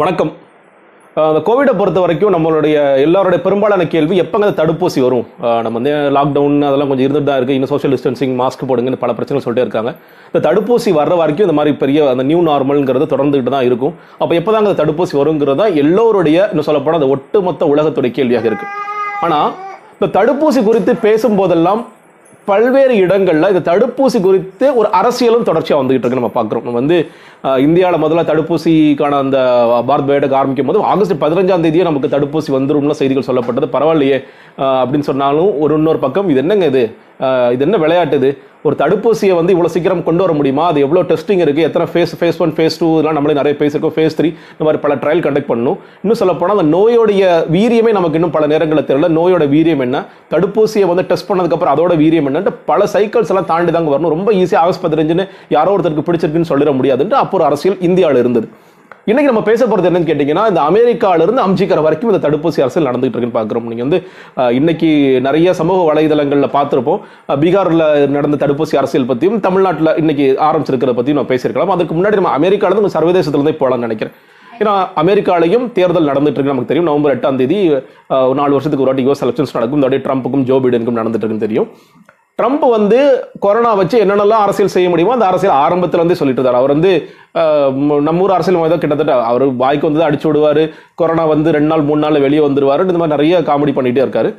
வணக்கம். அந்த இந்த கோவிடை பொறுத்த வரைக்கும் நம்மளுடைய எல்லாருடைய பெரும்பாலான கேள்வி எப்போங்க தடுப்பூசி வரும்? நம்ம வந்து லாக்டவுன் அதெல்லாம் கொஞ்சம் இருந்துட்டு தான் இருக்குது இன்னும் சோஷியல் டிஸ்டன்சிங் மாஸ்க் போடுங்கன்னு பல பிரச்சனைகள் சொல்லிட்டே இருக்காங்க. இந்த தடுப்பூசி வர்ற வரைக்கும் இந்த மாதிரி பெரிய அந்த நியூ நார்மல்ங்கிறது தொடர்ந்துகிட்டு தான் இருக்கும். அப்போ எப்போதாங்க அந்த தடுப்பூசி வருங்கிறது தான் எல்லோருடைய இன்னும் சொல்லப்போனால் அந்த ஒட்டுமொத்த உலகத்துடைய கேள்வியாக இருக்குது ஆனால் இந்த தடுப்பூசி குறித்து பேசும்போதெல்லாம் பல்வேறு இடங்களில் இந்த தடுப்பூசி குறித்து ஒரு அரசியலும் தொடர்ச்சியாக வந்துகிட்டு இருக்கு நம்ம பார்க்குறோம் நம்ம வந்து இந்தியாவில் முதல்ல தடுப்பூசிக்கான அந்த பாரத் பயோடெக் ஆரம்பிக்கும் போது ஆகஸ்ட் பதினஞ்சாம் தேதியே நமக்கு தடுப்பூசி வந்துரும்ல செய்திகள் சொல்லப்பட்டது. பரவாயில்லையே அப்படின்னு சொன்னாலும் ஒரு இன்னொரு பக்கம் இது என்னங்க இது? இது என்ன விளையாட்டு இது? ஒரு தடுப்பூசியை வந்து இவ்வளோ சீக்கிரம் கொண்டு வர முடியுமா? அது எவ்வளோ டெஸ்டிங் இருக்குது எத்தனை phase phase one phase two இதெல்லாம் நம்மளே நிறைய பேசிருக்கோம் ஃபேஸ் த்ரீ இந்த மாதிரி பல ட்ரையல் கண்டக்ட் பண்ணணும். இன்னும் சொல்லப்போனால் அந்த நோயோடைய வீரியமே நமக்கு இன்னும் பல நேரங்களில் தெரியல. நோயோட வீரியம் என்ன? தடுப்பூசியை வந்து டெஸ்ட் பண்ணதுக்கப்புறம் அதோட வீரியம் என்னன்ட்டு பல சைக்கிள்ஸ் எல்லாம் தாண்டி தாங்க வரணும். ரொம்ப ஈஸியாக ஆகஸ்ட் பதினஞ்சுன்னு யாரோ ஒருத்தருக்கு பிடிச்சிருக்குன்னு சொல்லிட முடியாதுன்ட்டு அப்போ ஒரு அரசியல் இந்தியாவில் இருந்தது. இன்னைக்கு நம்ம பேச போறது என்னன்னு கேட்டீங்கன்னா இந்த அமெரிக்கால இருந்து அம்ஜிக்கிற வரைக்கும் இந்த தடுப்பூசி அரசியல் நடந்துட்டு இருக்குன்னு பாக்குறோம் நீங்க வந்து இன்னைக்கு நிறைய சமூக வலைதளங்கள்ல பார்த்துருப்போம். பீகாரில் பீகார்ல நடந்த தடுப்பூசி அரசியல் பத்தியும் தமிழ்நாட்டில் இன்னைக்கு ஆரம்பிச்சிருக்கிறத பத்தியும் நம்ம பேசியிருக்கலாம். அதுக்கு முன்னாடி நம்ம அமெரிக்கால இருந்து சர்வதேசத்துல நினைக்கிறேன். ஏன்னா அமெரிக்காலையும் தேர்தல் நடந்துட்டு இருக்கு நமக்கு தெரியும். நவம்பர் எட்டாம் தேதி நாலு வருஷத்துக்கு ஒரு வாட்டி யூஎஸ் எலெக்ஷன்ஸ் நடக்கும். இந்த ட்ரம்ப்புக்கும் ஜோ பைடனுக்கும் நடந்துட்டு இருக்குன்னு தெரியும். ட்ரம்ப் வந்து கொரோனா வச்சு என்னென்னலாம் அரசியல் செய்ய முடியுமோ அந்த அரசியல் ஆரம்பத்தில் இருந்தே சொல்லிட்டு இருந்தார் அவர் வந்து நம்ம ஊர் அரசியல் ஏதோ கிட்டத்தட்ட அவர் வாய்க்கு வந்து அடிச்சு விடுவார் கொரோனா வந்து ரெண்டு நாள் மூணு நாள் வெளியே வந்துருவாரு இந்த மாதிரி நிறைய காமெடி பண்ணிகிட்டே இருக்காரு.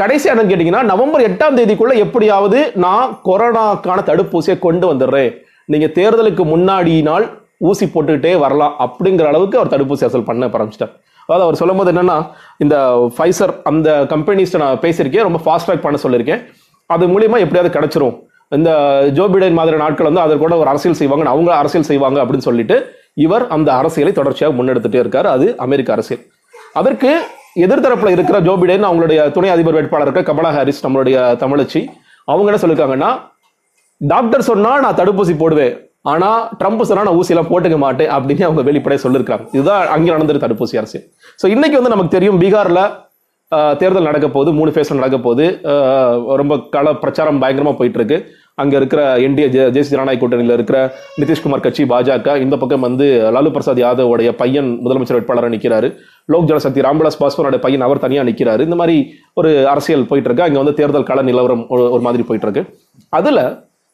கடைசி என்னன்னு கேட்டிங்கன்னா நவம்பர் எட்டாம் தேதிக்குள்ளே எப்படியாவது நான் கொரோனாக்கான தடுப்பூசியை கொண்டு வந்துடுறேன். நீங்கள் தேர்தலுக்கு முன்னாடி நாள் ஊசி போட்டுக்கிட்டே வரலாம் அப்படிங்கிற அளவுக்கு அவர் தடுப்பூசி அசல் பண்ண ஆரம்பிச்சிட்டார். அதாவது அவர் சொல்லும்போது என்னென்னா இந்த ஃபைசர் அந்த கம்பெனிஸ்ட்டை நான் பேசியிருக்கேன் ரொம்ப ஃபாஸ்ட் ட்ராக் பண்ண சொல்லியிருக்கேன். அது மூலியமா எப்படியாவது கிடைச்சிரும். இந்த ஜோ பிடன் மாதிரி நாட்கள் வந்து அதற்கு கூட ஒரு அரசியல் செய்வாங்க அவங்க அரசியல் செய்வாங்க அப்படின்னு சொல்லிட்டு இவர் அந்த அரசியலை தொடர்ச்சியாக முன்னெடுத்துட்டே இருக்காரு. அது அமெரிக்க அரசியல். அதற்கு எதிர்த்தரப்புல இருக்கிற ஜோ பிடன் அவங்களுடைய துணை அதிபர் வேட்பாளர் இருக்க கமலா ஹாரிஸ் நம்மளுடைய தமிழச்சி அவங்க என்ன சொல்லியிருக்காங்கன்னா டாக்டர் சொன்னா நான் தடுப்பூசி போடுவேன் ஆனா ட்ரம்ப் சொன்னா நான் ஊசியெல்லாம் போட்டுக்க மாட்டேன் அப்படின்னு அவங்க வெளிப்படையாக சொல்லியிருக்காங்க இதுதான் அங்கே நடந்திருக்கு தடுப்பூசி அரசியல். ஸோ இன்னைக்கு வந்து நமக்கு தெரியும் பீகார்ல தேர்தல் நடக்க போகுது மூணு ஃபேஸில் நடக்க போகுது. ரொம்ப கள பிரச்சாரம் பயங்கரமாக போயிட்டு இருக்கு. அங்கே இருக்கிற என்டிஏ தேசிய ஜனநாயக கூட்டணியில் இருக்கிற நிதிஷ்குமார் கட்சி பாஜக இந்த பக்கம் வந்து லாலு பிரசாத் யாதவோடைய பையன் முதலமைச்சர் வேட்பாளராக நிற்கிறாரு லோக் ஜனசக்தி ராம்விலாஸ் பாஸ்வானோட பையன் அவர் தனியாக நிற்கிறாரு இந்த மாதிரி ஒரு அரசியல் போயிட்டு இருக்கு. அங்கே வந்து தேர்தல் கள நிலவரம் ஒரு மாதிரி போயிட்டு இருக்கு. அதில்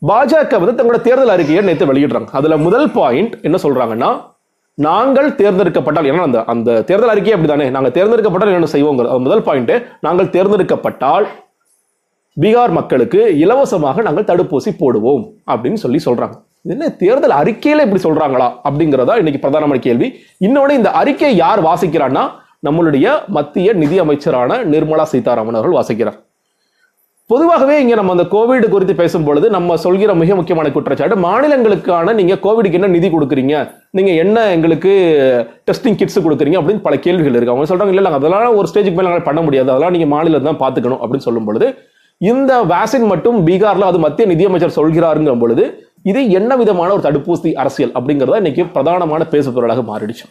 பாஜக வந்து தங்களோட தேர்தல் அறிக்கையை நேற்று வெளியிடுறாங்க. அதில் முதல் பாயிண்ட் என்ன சொல்றாங்கன்னா நாங்கள் தேர்ந்தெடுக்கப்பட்டால் ஏன்னா அந்த அந்த தேர்தல் அறிக்கை அப்படிதானே? நாங்கள் தேர்ந்தெடுக்கப்பட்டால் என்ன செய்வோங்க முதல் பாயிண்ட் நாங்கள் தேர்ந்தெடுக்கப்பட்டால் பீகார் மக்களுக்கு இலவசமாக நாங்கள் தடுப்பூசி போடுவோம் அப்படின்னு சொல்லி சொல்றாங்க. என்ன தேர்தல் அறிக்கையில இப்படி சொல்றாங்களா அப்படிங்கிறதா இன்னைக்கு பிரதானமான கேள்வி. இன்னொன்னு இந்த அறிக்கையை யார் வாசிக்கிறான்னா நம்மளுடைய மத்திய நிதி அமைச்சரான நிர்மலா சீதாராமன் அவர்கள் வாசிக்கிறார். பொதுவாகவே இங்க நம்ம அந்த கோவிட் குறித்து பேசும் பொழுது நம்ம சொல்கிற மிக முக்கியமான குற்றச்சாட்டு மாநிலங்களுக்கான நீங்க கோவிடுக்கு என்ன நிதி கொடுக்குறீங்க? நீங்க என்ன எங்களுக்கு டெஸ்டிங் கிட்ஸ் கொடுக்குறீங்க அப்படின்னு பல கேள்விகள் இருக்குது அவங்க சொல்றாங்க இல்லை நாங்கள் அதெல்லாம் ஒரு ஸ்டேஜுக்கு மேலே நாங்கள் பண்ண முடியாது. அதெல்லாம் நீங்க மாநிலம் தான் பார்த்துக்கணும் அப்படின்னு சொல்லும் பொழுது இந்த வேக்சின் மட்டும் பீகார்ல அது மத்திய நிதியமைச்சர் சொல்கிறாருங்கும் பொழுது இது என்ன விதமான ஒரு தடுப்பூசி அரசியல் அப்படிங்கிறத இன்னைக்கு பிரதானமான பேசுபொருளாக மாறிடுச்சு.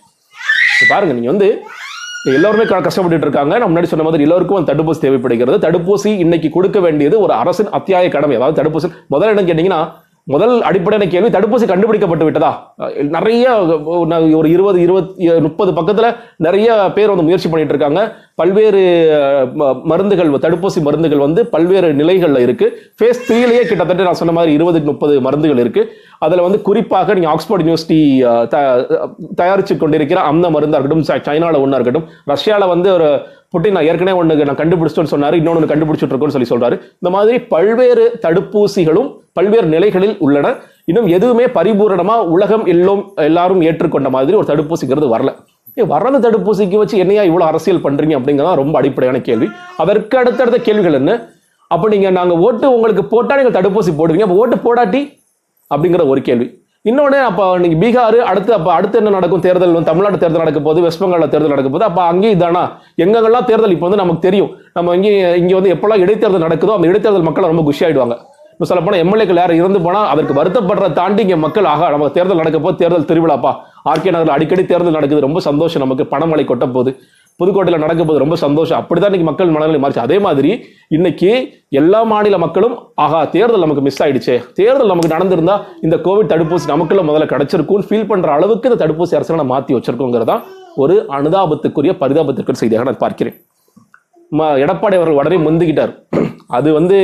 பாருங்க நீங்க வந்து எல்லோருமே க- கஷ்டப்பட்டுட்டு இருக்காங்க. நான் முன்னாடி சொன்ன மாதிரி எல்லோருக்கும் அந்த தடுப்பூசி தேவைப்படுகிறது. தடுப்பூசி இன்னைக்கு கொடுக்க வேண்டியது ஒரு அரசின் அத்தியாய கடமை. அதாவது தடுப்பூசி முதல்ல என்ன கேட்டீங்கன்னா முதல் அடிப்படையான கேள்வி தடுப்பூசி கண்டுபிடிக்கப்பட்டு விட்டதா? நிறைய ஒரு இருபது இருபத்தி முப்பது பக்கத்தில் நிறைய பேர் வந்து முயற்சி பண்ணிட்டு இருக்காங்க. பல்வேறு ம- மருந்துகள் தடுப்பூசி மருந்துகள் வந்து பல்வேறு நிலைகளில் இருக்குது ஃபேஸ் த்ரீலேயே கிட்டத்தட்ட நான் சொன்ன மாதிரி இருபது முப்பது மருந்துகள் இருக்குது அதில் வந்து குறிப்பாக நீங்கள் ஆக்ஸ்போர்ட் யூனிவர்சிட்டி அஹ், த- தயாரிச்சு கொண்டிருக்கிற அந்த மருந்தாக இருக்கட்டும் ச- ஒன்றா இருக்கட்டும் ரஷ்யாவில் வந்து ஒரு புட்டின் நான் ஏற்கனவே ஒன்று நான் கண்டுபிடிச்சிட்டேன்னு சொன்னார் இன்னொன்று கண்டுபிடிச்சிட்டு இருக்கோன்னு சொல்லி சொல்கிறாரு இந்த மாதிரி பல்வேறு தடுப்பூசிகளும் பல்வேறு நிலைகளில் உள்ளன. இன்னும் எதுவுமே பரிபூரணமாக உலகம் எல்லோரும் எல்லாரும் ஏற்றுக்கொண்ட மாதிரி ஒரு தடுப்பூசிங்கிறது வரல. ஏ வர்றது தடுப்பூசிக்கு வச்சு என்னையா இவ்வளோ அரசியல் பண்ணுறீங்க அப்படிங்கிறதா ரொம்ப அடிப்படையான கேள்வி. அதற்கு அடுத்தடுத்த கேள்விகள் என்ன? அப்போ நீங்கள் நாங்கள் ஓட்டு உங்களுக்கு போட்டால் நீங்கள் தடுப்பூசி போடுவீங்க. அப்போ ஓட்டு போடாட்டி? அப்படிங்கிற ஒரு கேள்வி. இன்னொன்று அப்போ நீங்கள் பீகார் அடுத்து அப்போ அடுத்து என்ன நடக்கும்? தேர்தல் வந்து தமிழ்நாடு தேர்தல் நடக்க போது வெஸ்ட் பெங்காலில் தேர்தல் நடக்க போது அப்போ அங்கேயும் இதானா? எங்கெங்கெல்லாம் தேர்தல் இப்போ வந்து நமக்கு தெரியும். நம்ம இங்கே இங்கே வந்து எப்போல்லாம் இடைத்தேர்தல் நடக்குதோ அந்த இடைத்தேர்தல் மக்கள் ரொம்ப குஷி ஆயிடுவாங்க இப்போ சொல்ல போனால் எம்எல்ஏக்கள் யாரும் இறந்து போனால் அதற்கு வருத்தப்படுற தாண்டி இங்கே மக்கள். ஆக நம்ம தேர்தல் நடக்கப்போ தேர்தல் திருவிழாப்பா? ஆர்கே நகரில் அடிக்கடி தேர்தல் நடக்குது. ரொம்ப சந்தோஷம் நமக்கு பணமழை கொட்ட போது. புதுக்கோட்டையில் நடக்க போது ரொம்ப சந்தோஷம். அப்படிதான் இன்னைக்கு மக்கள் மனநிலை மாறிச்சு. அதே மாதிரி இன்னைக்கு எல்லா மாநில மக்களும் ஆகா தேர்தல் நமக்கு மிஸ் ஆயிடுச்சு. தேர்தல் நமக்கு நடந்திருந்தா இந்த கோவிட் தடுப்பூசி நமக்குள்ள முதல்ல கிடைச்சிருக்கும்னு ஃபீல் பண்ற அளவுக்கு இந்த தடுப்பூசி அரசாங்கம் மாற்றி வச்சிருக்கோங்கிறதா ஒரு அனுதாபத்துக்குரிய பரிதாபத்திற்குரிய செய்தியாக நான் பார்க்கிறேன். எடப்பாடி அவர்கள் உடனே முந்திக்கிட்டார். அது வந்து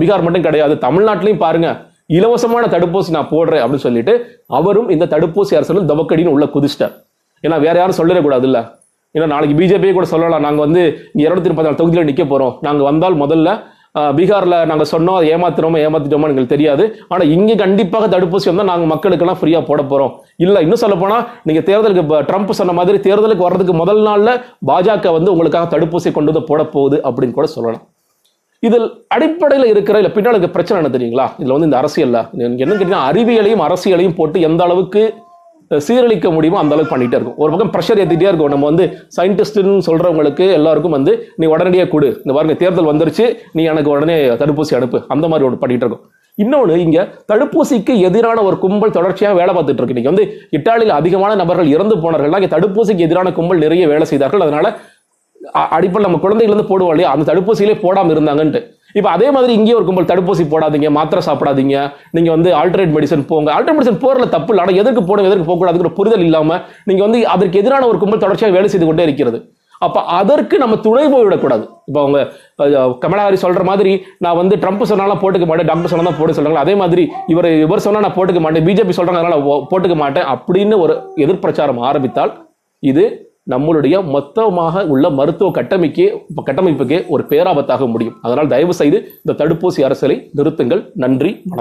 பீகார் மட்டும் கிடையாது தமிழ்நாட்டிலையும் பாருங்க இலவசமான தடுப்பூசி நான் போடுறேன் அப்படின்னு சொல்லிட்டு அவரும் இந்த தடுப்பூசி அரசியல் தவக்கடின்னு உள்ள குதிச்சிட்டார். ஏன்னா வேற யாரும் சொல்லிடக்கூடாது இல்லை ஏன்னா நாளைக்கு பிஜேபியே கூட சொல்லலாம் நாங்கள் வந்து இருநூத்தி முப்பத்தி நாலு தொகுதியில் நிற்க போகிறோம் நாங்கள் வந்தால் முதல்ல பீகாரில் நாங்கள் சொன்னோம் அதை ஏமாத்துறோமோ ஏமாத்திட்டோமோ எங்களுக்கு தெரியாது. ஆனால் இங்கே கண்டிப்பாக தடுப்பூசி வந்தால் நாங்கள் மக்களுக்கெல்லாம் ஃப்ரீயாக போட போகிறோம் இல்லை இன்னும் சொல்லப்போனால் நீங்கள் தேர்தலுக்கு இப்போ ட்ரம்ப் சொன்ன மாதிரி தேர்தலுக்கு வர்றதுக்கு முதல் நாளில் பாஜக வந்து உங்களுக்காக தடுப்பூசி கொண்டு வந்து போட போகுது அப்படின்னு கூட சொல்லலாம். இதில் அடிப்படையில் இருக்கிற இல்லை பின்னாடி பிரச்சனை என்ன தெரியுங்களா? இதில் வந்து இந்த அரசியல் எனக்கு என்ன கேட்டீங்கன்னா அறிவியலையும் அரசியலையும் போட்டு எந்த அளவுக்கு சீரழிக்க முடியுமோ அந்த அளவுக்கு பண்ணிகிட்டே இருக்கும். ஒரு பக்கம் ப்ரெஷர் ஏற்றிட்டே இருக்கும். நம்ம வந்து சயின்டிஸ்ட்டுன்னு சொல்கிறவங்களுக்கு எல்லாருக்கும் வந்து நீ உடனடியாக கொடு. இந்த பாருங்க தேர்தல் வந்துருச்சு. நீ எனக்கு உடனே தடுப்பூசி அனுப்பு. அந்த மாதிரி ஒன்று பண்ணிகிட்டு இருக்கும். இன்னொன்று இங்கே தடுப்பூசிக்கு எதிரான ஒரு கும்பல் தொடர்ச்சியாக வேலை பார்த்துட்டு இருக்கு. இன்னைக்கு வந்து இத்தாலியில் அதிகமான நபர்கள் இறந்து போனார்கள் இங்கே தடுப்பூசிக்கு எதிரான கும்பல் நிறைய வேலை செய்தார்கள். அதனால அடிப்படையில் நம்ம குழந்தைகள் இருந்து போடுவோம் இல்லையா? அந்த தடுப்பூசியிலே போடாமல் இருந்தாங்கன்ட்டு. இப்போ அதே மாதிரி இங்கே ஒரு கும்பல் தடுப்பூசி போடாதீங்க மாத்திரை சாப்பிடாதீங்க நீங்கள் வந்து ஆல்டர்னேட் மெடிசன் போங்க. ஆல்டர்னேட் மெடிசன் போறதுல தப்பு இல்லை. ஆனால் எதற்கு போடும் எதற்கு போகக்கூடாதுங்கிற புரிதல் இல்லாமல் நீங்கள் வந்து அதற்கு எதிரான ஒரு கும்பல் தொடர்ச்சியாக வேலை செய்து கொண்டே இருக்கிறது. அப்போ அதற்கு நம்ம துணை போய்விடக்கூடாது இப்போ அவங்க கமலாஹாரி சொல்கிற மாதிரி நான் வந்து ட்ரம்ப் சொன்னாலும் போட்டுக்க மாட்டேன் டாக்டர் சொன்னால் தான் போட்டு சொல்றாங்க அதே மாதிரி இவர் இவர் சொன்னால் நான் போட்டுக்க மாட்டேன் பிஜேபி சொல்கிறாங்க அதனால் போட்டுக்க மாட்டேன் அப்படின்னு ஒரு எதிர்பிரச்சாரம் ஆரம்பித்தால் இது நம்மளுடைய மொத்தமாக உள்ள மருத்துவ கட்டமைக்கு கட்டமைப்புக்கே ஒரு பேராபத்தாக முடியும். அதனால் தயவு செய்து இந்த தடுப்பூசி அரசியலை நிறுத்துங்கள். நன்றி வணக்கம்.